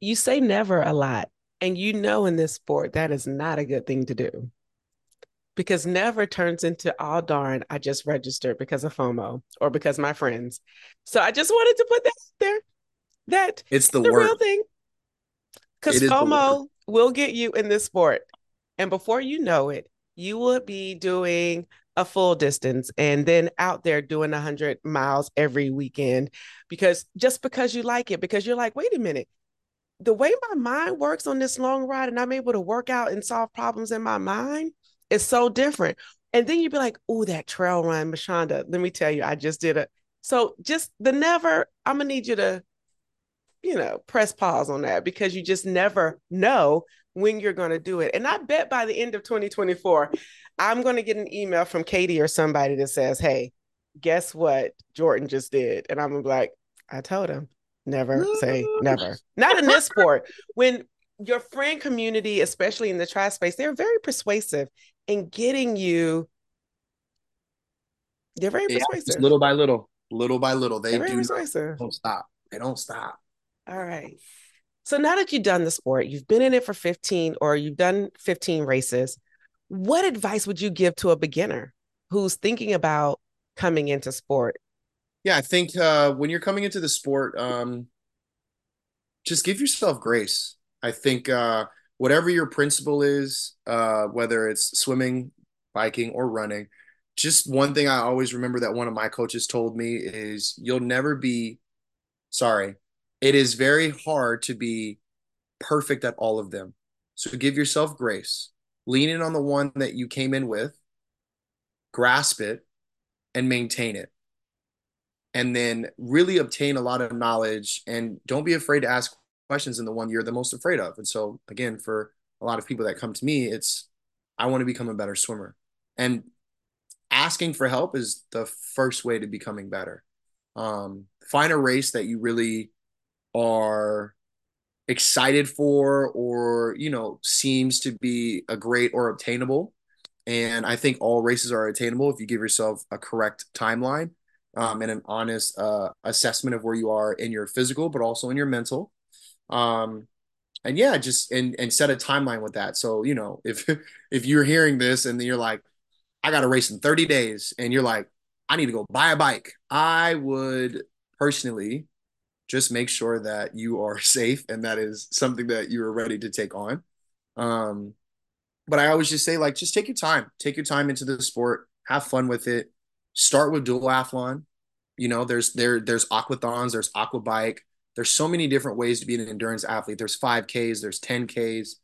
you say never a lot, and you know in this sport that is not a good thing to do because never turns into all oh, darn I just registered because of FOMO or because my friends. So I just wanted to put that out there. That it's the, the real thing. Because FOMO will get you in this sport. And before you know it, you will be doing a full distance and then out there doing 100 miles every weekend because just because you like it, because you're like, wait a minute, the way my mind works on this long ride and I'm able to work out and solve problems in my mind is so different. And then you'd be like, oh, that trail run, Mashonda, let me tell you, I just did it. So just the never, I'm gonna need you to, you know, press pause on that because you just never know when you're to do it. And I bet by the end of 2024, I'm to get an email from Katie or somebody that says, Hey, guess what Jordan just did? And I'm gonna be like, I told him, never say never. Not in this sport. When your friend community, especially in the tri space, they're very persuasive in getting you. They're very yeah, persuasive. Little by little, little by little. They do persuasive. don't stop. They don't stop. All right. So now that you've done the sport, you've been in it for 15 or you've done 15 races, what advice would you give to a beginner who's thinking about coming into sport? Yeah, I think uh, when you're coming into the sport, um, just give yourself grace. I think uh, whatever your principle is, uh, whether it's swimming, biking, or running, just one thing I always remember that one of my coaches told me is you'll never be sorry it is very hard to be perfect at all of them. So give yourself grace. Lean in on the one that you came in with, grasp it, and maintain it. And then really obtain a lot of knowledge and don't be afraid to ask questions in the one you're the most afraid of. And so, again, for a lot of people that come to me, it's I want to become a better swimmer. And asking for help is the first way to becoming better. Um, find a race that you really are excited for or you know seems to be a great or obtainable and i think all races are attainable if you give yourself a correct timeline um, and an honest uh, assessment of where you are in your physical but also in your mental um, and yeah just and and set a timeline with that so you know if if you're hearing this and you're like i got a race in 30 days and you're like i need to go buy a bike i would personally just make sure that you are safe and that is something that you are ready to take on. Um, but I always just say, like, just take your time, take your time into the sport, have fun with it. Start with duathlon. You know, there's there there's aquathons, there's aqua bike. There's so many different ways to be an endurance athlete. There's 5Ks, there's 10Ks.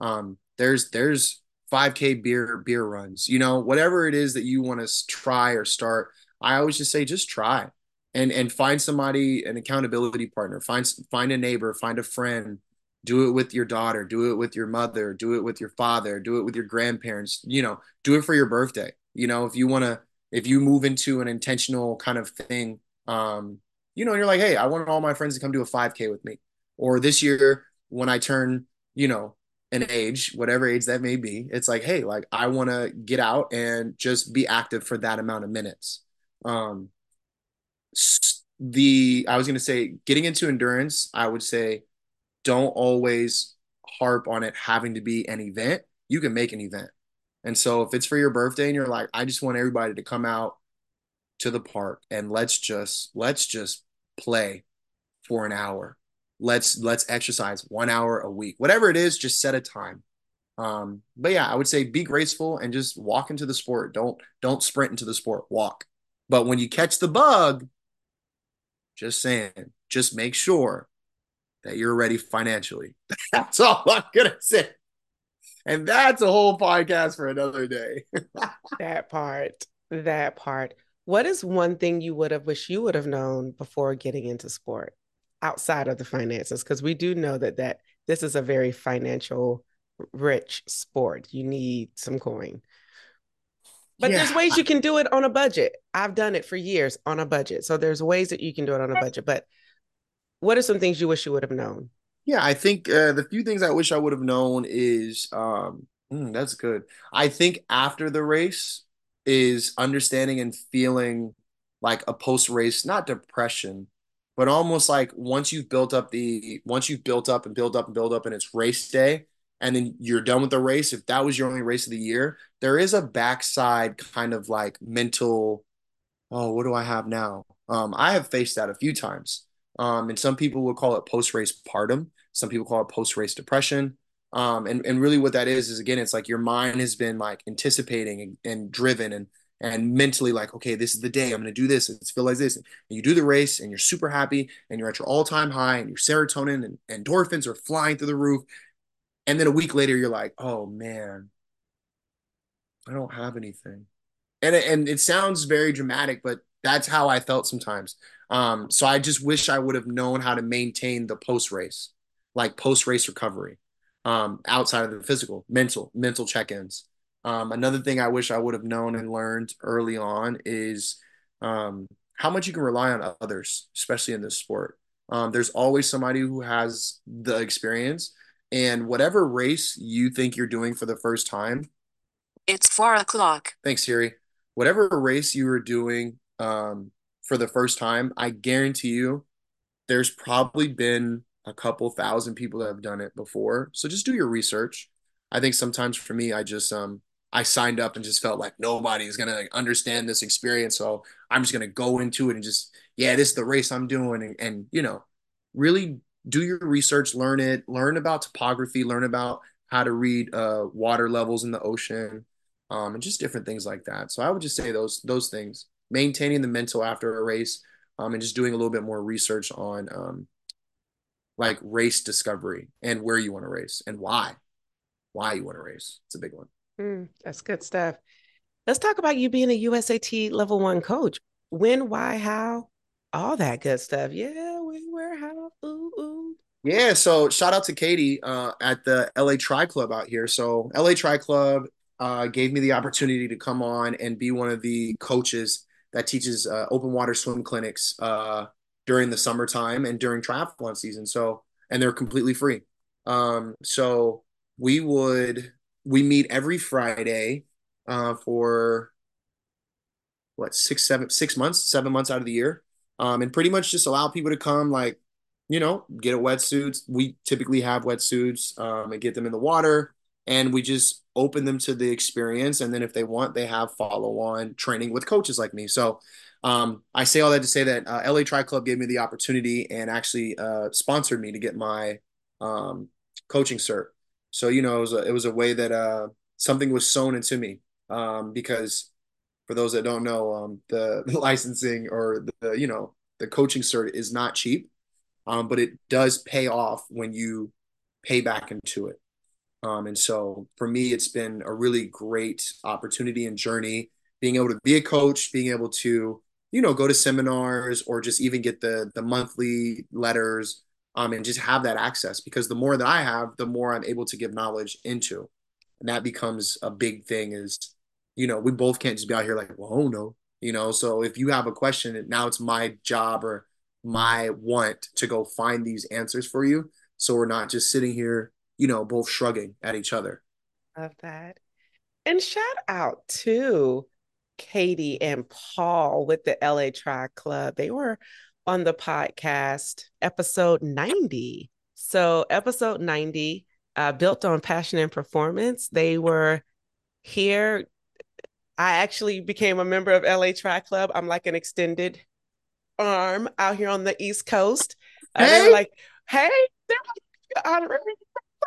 Um, there's there's 5K beer beer runs. You know, whatever it is that you want to try or start. I always just say, just try and and find somebody an accountability partner find find a neighbor find a friend do it with your daughter do it with your mother do it with your father do it with your grandparents you know do it for your birthday you know if you want to if you move into an intentional kind of thing um you know you're like hey i want all my friends to come do a 5k with me Or this year, when I turn, you know, an age, whatever age that may be, it's like, hey, like I want to get out and just be active for that amount of minutes. Um, the I was going to say getting into endurance, I would say don't always harp on it having to be an event. You can make an event. And so if it's for your birthday and you're like, I just want everybody to come out to the park and let's just let's just play for an hour. Let's let's exercise one hour a week. Whatever it is, just set a time. Um, but yeah, I would say be graceful and just walk into the sport. Don't don't sprint into the sport. Walk. But when you catch the bug, just saying, just make sure that you're ready financially. That's all I'm gonna say. And that's a whole podcast for another day. that part. That part. What is one thing you would have wished you would have known before getting into sport outside of the finances? Because we do know that that this is a very financial rich sport. You need some coin. But yeah. there's ways you can do it on a budget. I've done it for years on a budget. So there's ways that you can do it on a budget. But what are some things you wish you would have known? Yeah, I think uh, the few things I wish I would have known is um, mm, that's good. I think after the race is understanding and feeling like a post race, not depression, but almost like once you've built up the once you've built up and built up and built up and it's race day and then you're done with the race if that was your only race of the year there is a backside kind of like mental oh what do i have now um, i have faced that a few times um, and some people will call it post race partum. Some people call it post race depression. Um, and, and really what that is, is again, it's like your mind has been like anticipating and, and driven and, and mentally like, okay, this is the day I'm going to do this. It's feel like this. And you do the race and you're super happy and you're at your all time high and your serotonin and, and endorphins are flying through the roof. And then a week later, you're like, oh man, I don't have anything. And, and it sounds very dramatic, but that's how I felt sometimes. Um, so I just wish I would have known how to maintain the post race, like post race recovery, um, outside of the physical, mental, mental check ins. Um, another thing I wish I would have known and learned early on is um, how much you can rely on others, especially in this sport. Um, there's always somebody who has the experience, and whatever race you think you're doing for the first time, it's four o'clock. Thanks, Siri. Whatever race you are doing, um, for the first time, I guarantee you there's probably been a couple thousand people that have done it before. So just do your research. I think sometimes for me, I just um I signed up and just felt like nobody is gonna like, understand this experience. So I'm just gonna go into it and just yeah, this is the race I'm doing, and, and you know, really do your research, learn it, learn about topography, learn about how to read uh, water levels in the ocean, um, and just different things like that. So I would just say those those things maintaining the mental after a race, um, and just doing a little bit more research on um, like race discovery and where you want to race and why, why you want to race. It's a big one. Mm, that's good stuff. Let's talk about you being a USAT level one coach. When, why, how, all that good stuff. Yeah, when, where, how, ooh, ooh. Yeah, so shout out to Katie uh, at the LA Tri Club out here. So LA Tri Club uh, gave me the opportunity to come on and be one of the coaches that teaches uh, open water swim clinics uh, during the summertime and during triathlon season. So, and they're completely free. Um, so we would we meet every Friday uh, for what six, seven, six months, seven months out of the year, um, and pretty much just allow people to come, like you know, get a wetsuits. We typically have wetsuits um, and get them in the water and we just open them to the experience and then if they want they have follow on training with coaches like me. So um, i say all that to say that uh, la tri club gave me the opportunity and actually uh, sponsored me to get my um, coaching cert. So you know it was a, it was a way that uh, something was sown into me um, because for those that don't know um, the, the, licensing or the you know the coaching cert is not cheap um, but it does pay off when you pay back into it um, and so for me, it's been a really great opportunity and journey being able to be a coach, being able to, you know, go to seminars or just even get the the monthly letters um, and just have that access because the more that I have, the more I'm able to give knowledge into. And that becomes a big thing is, you know, we both can't just be out here like, well, oh no, you know, so if you have a question, now it's my job or my want to go find these answers for you. So we're not just sitting here, you know, both shrugging at each other. Love that. And shout out to Katie and Paul with the LA Tri Club. They were on the podcast episode 90. So, episode 90, uh, built on passion and performance. They were here. I actually became a member of LA Tri Club. I'm like an extended arm out here on the East Coast. Uh, hey. They were like, hey, they're like, honorary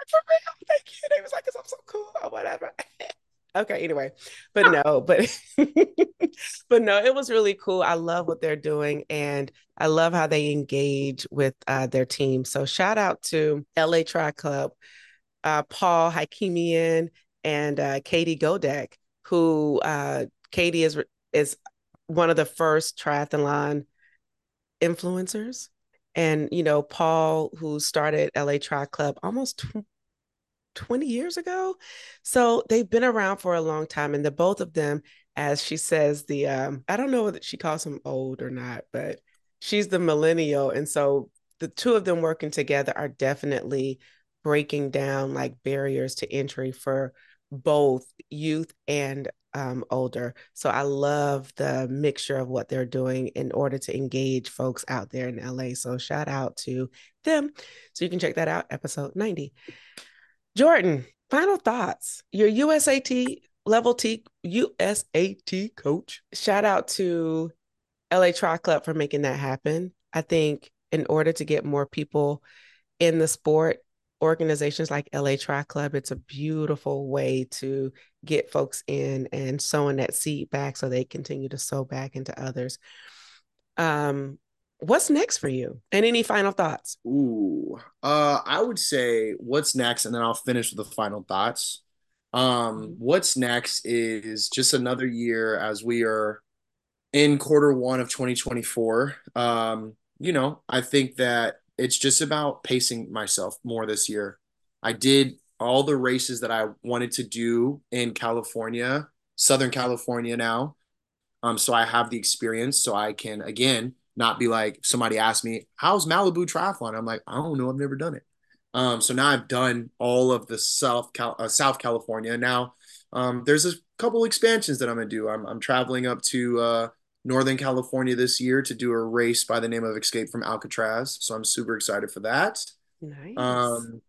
for real. Thank you. They was like, because I'm so cool or whatever. okay, anyway. But no, but but no, it was really cool. I love what they're doing and I love how they engage with uh, their team. So shout out to LA Tri Club, uh, Paul Hakimian and uh, Katie Godek, who uh, Katie is is one of the first triathlon influencers. And, you know, Paul, who started LA Tri Club almost 20 years ago. So they've been around for a long time. And the both of them, as she says, the um, I don't know whether she calls him old or not, but she's the millennial. And so the two of them working together are definitely breaking down like barriers to entry for both youth and um, older. So I love the mixture of what they're doing in order to engage folks out there in LA. So shout out to them. So you can check that out, episode 90. Jordan, final thoughts. Your USAT level T USAT coach. Shout out to LA Tri Club for making that happen. I think in order to get more people in the sport, organizations like LA Tri Club, it's a beautiful way to get folks in and sowing that seed back so they continue to sow back into others. Um, what's next for you? And any final thoughts? Ooh uh i would say what's next and then i'll finish with the final thoughts. Um mm-hmm. what's next is just another year as we are in quarter one of 2024 um you know i think that it's just about pacing myself more this year. I did all the races that i wanted to do in california southern california now um so i have the experience so i can again not be like somebody asked me, "How's Malibu Triathlon?" I'm like, "I don't know. I've never done it." Um, so now I've done all of the South Cal- uh, South California. Now um, there's a couple expansions that I'm gonna do. I'm I'm traveling up to uh, Northern California this year to do a race by the name of Escape from Alcatraz. So I'm super excited for that. Nice. Um,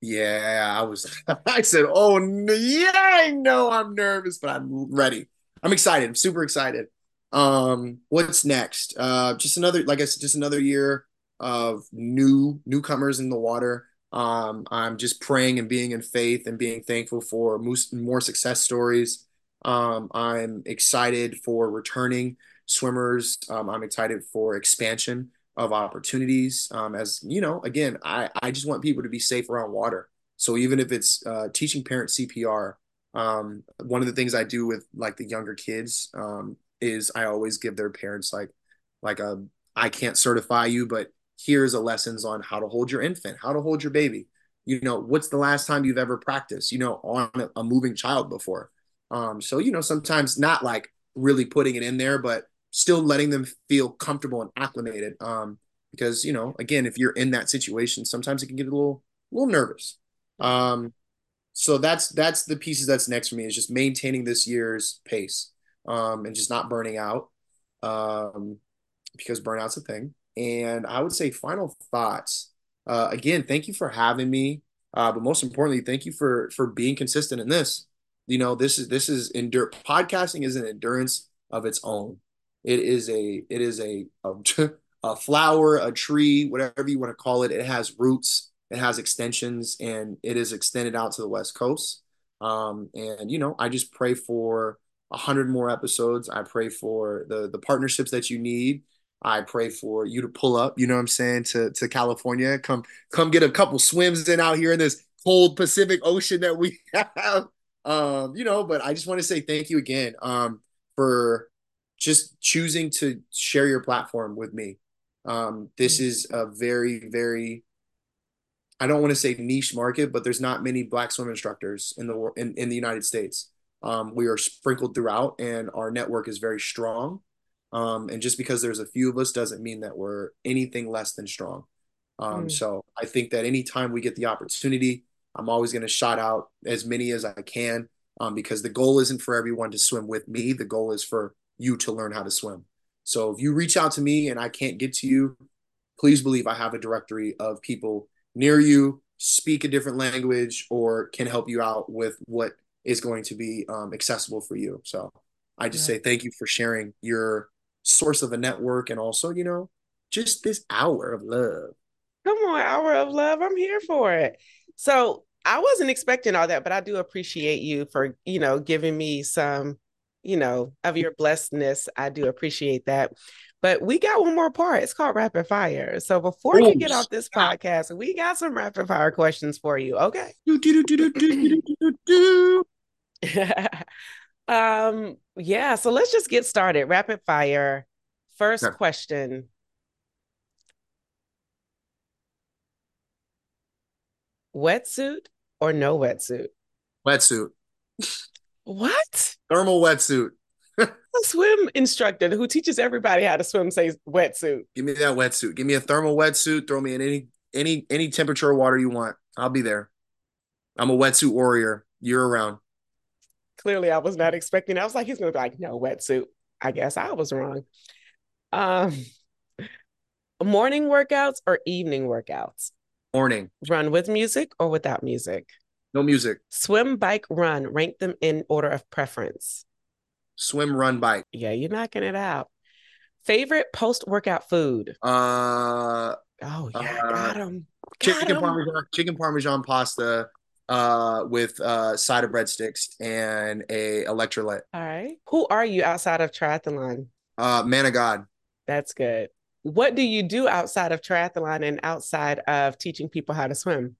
yeah, I was. I said, "Oh yeah, I know I'm nervous, but I'm ready. I'm excited. I'm super excited." Um, what's next? Uh, just another, like I said, just another year of new newcomers in the water. Um, I'm just praying and being in faith and being thankful for more success stories. Um, I'm excited for returning swimmers. Um, I'm excited for expansion of opportunities. Um, as you know, again, I, I just want people to be safe around water. So even if it's uh, teaching parents CPR, um, one of the things I do with like the younger kids, um, is I always give their parents like like a I can't certify you, but here's a lessons on how to hold your infant, how to hold your baby. You know, what's the last time you've ever practiced, you know, on a, a moving child before? Um, so you know, sometimes not like really putting it in there, but still letting them feel comfortable and acclimated. Um, because you know, again, if you're in that situation, sometimes it can get a little a little nervous. Um, so that's that's the pieces that's next for me is just maintaining this year's pace um, and just not burning out um, because burnout's a thing. And I would say final thoughts. Uh, again, thank you for having me. Uh, but most importantly, thank you for for being consistent in this. You know, this is this is endure podcasting is an endurance of its own. It is a it is a a, a flower, a tree, whatever you want to call it. It has roots, it has extensions, and it is extended out to the west coast. Um, and you know, I just pray for a hundred more episodes. I pray for the the partnerships that you need. I pray for you to pull up, you know what I'm saying, to to California. Come come get a couple swims in out here in this cold Pacific Ocean that we have. Um, you know, but I just want to say thank you again um for just choosing to share your platform with me. Um, this mm. is a very, very I don't want to say niche market, but there's not many black swim instructors in the in, in the United States. Um, we are sprinkled throughout, and our network is very strong. Um, and just because there's a few of us doesn't mean that we're anything less than strong. Um, Mm. So I think that anytime we get the opportunity, I'm always going to shout out as many as I can um, because the goal isn't for everyone to swim with me. The goal is for you to learn how to swim. So if you reach out to me and I can't get to you, please believe I have a directory of people near you, speak a different language, or can help you out with what is going to be um, accessible for you. So I just Yeah. say thank you for sharing your source of a network and also, you know, just this hour of love. Come on, hour of love. I'm here for it. So I wasn't expecting all that, but I do appreciate you for, you know, giving me some, you know, of your blessedness. I do appreciate that. But we got one more part. It's called rapid fire. So before you Oh, get off this podcast, we got some rapid fire questions for you. Okay. um, yeah, so let's just get started. Rapid fire. First Okay. question. Wetsuit or no wetsuit? Wetsuit. What? Thermal wetsuit. A swim instructor who teaches everybody how to swim says wetsuit. Give me that wetsuit. Give me a thermal wetsuit. Throw me in any any any temperature of water you want. I'll be there. I'm a wetsuit warrior year round. Clearly, I was not expecting. I was like, he's gonna be like, no wetsuit. I guess I was wrong. Um, morning workouts or evening workouts? Morning. Run with music or without music? No music. Swim, bike, run. Rank them in order of preference. Swim, run, bike. Yeah, you're knocking it out. Favorite post-workout food? Uh, Oh yeah, Uh, got him. chicken parmesan, chicken parmesan pasta, uh, with uh side of breadsticks and a electrolyte. All right. Who are you outside of triathlon? Uh, man of God. That's good. What do you do outside of triathlon and outside of teaching people how to swim?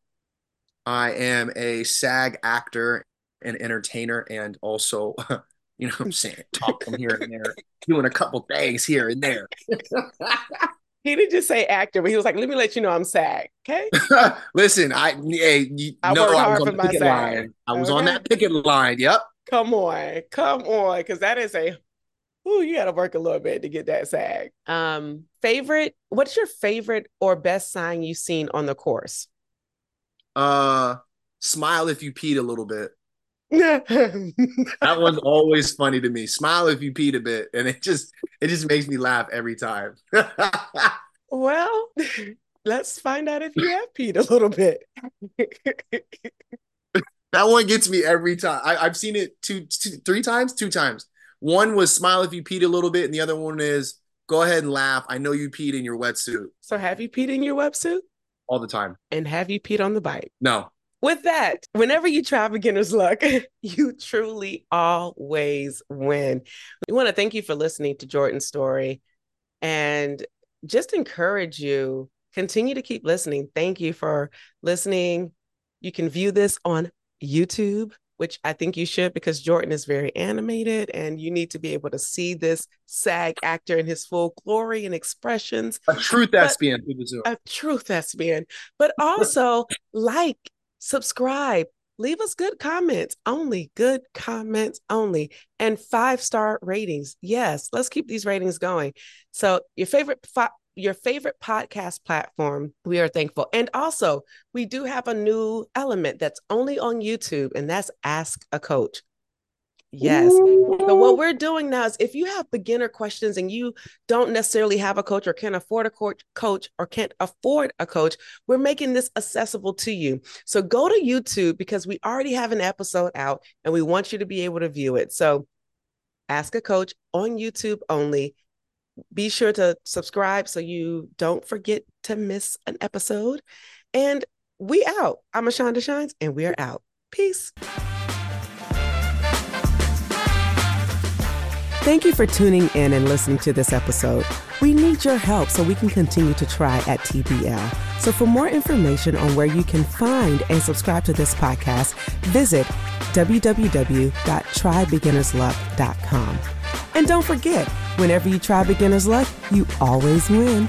I am a SAG actor and entertainer, and also, you know, what I'm saying talk from here and there, doing a couple things here and there. He didn't just say actor, but he was like, "Let me let you know I'm SAG." Okay. Listen, I hey, you I know I was on the picket line. I was on that picket line. Yep. Come on, come on, because that is a. Ooh, you got to work a little bit to get that SAG. Um, favorite. What's your favorite or best sign you've seen on the course? Uh, smile if you peed a little bit. That one's always funny to me. Smile if you peed a bit, and it just it just makes me laugh every time. well, let's find out if you have peed a little bit. That one gets me every time. I, I've seen it two, two, three times, two times. One was smile if you peed a little bit, and the other one is go ahead and laugh. I know you peed in your wetsuit so, have you peed in your wetsuit? all the time. And have you peed on the bike? No, With that, whenever you try beginner's luck, you truly always win. We want to thank you for listening to Jordan's story and just encourage you continue to keep listening. Thank you for listening. You can view this on YouTube, which I think you should because Jordan is very animated and you need to be able to see this SAG actor in his full glory and expressions a true thespian through the Zoom. a true thespian, but also like, subscribe, leave us good comments only, good comments only, and five star ratings. Yes, let's keep these ratings going. So, your favorite fi- your favorite podcast platform, we are thankful. And also, we do have a new element that's only on YouTube, and that's Ask a Coach. Yes. So what we're doing now is if you have beginner questions and you don't necessarily have a coach or can't afford a coach, coach or can't afford a coach, we're making this accessible to you. So go to YouTube because we already have an episode out and we want you to be able to view it. So ask a coach on YouTube only. Be sure to subscribe so you don't forget to miss an episode. And we out. I'm Ashonda Shines and we're out. Peace. Thank you for tuning in and listening to this episode. We need your help so we can continue to try at TBL. So, for more information on where you can find and subscribe to this podcast, visit www.tribeginnersluck.com. And don't forget, whenever you try beginner's luck, you always win.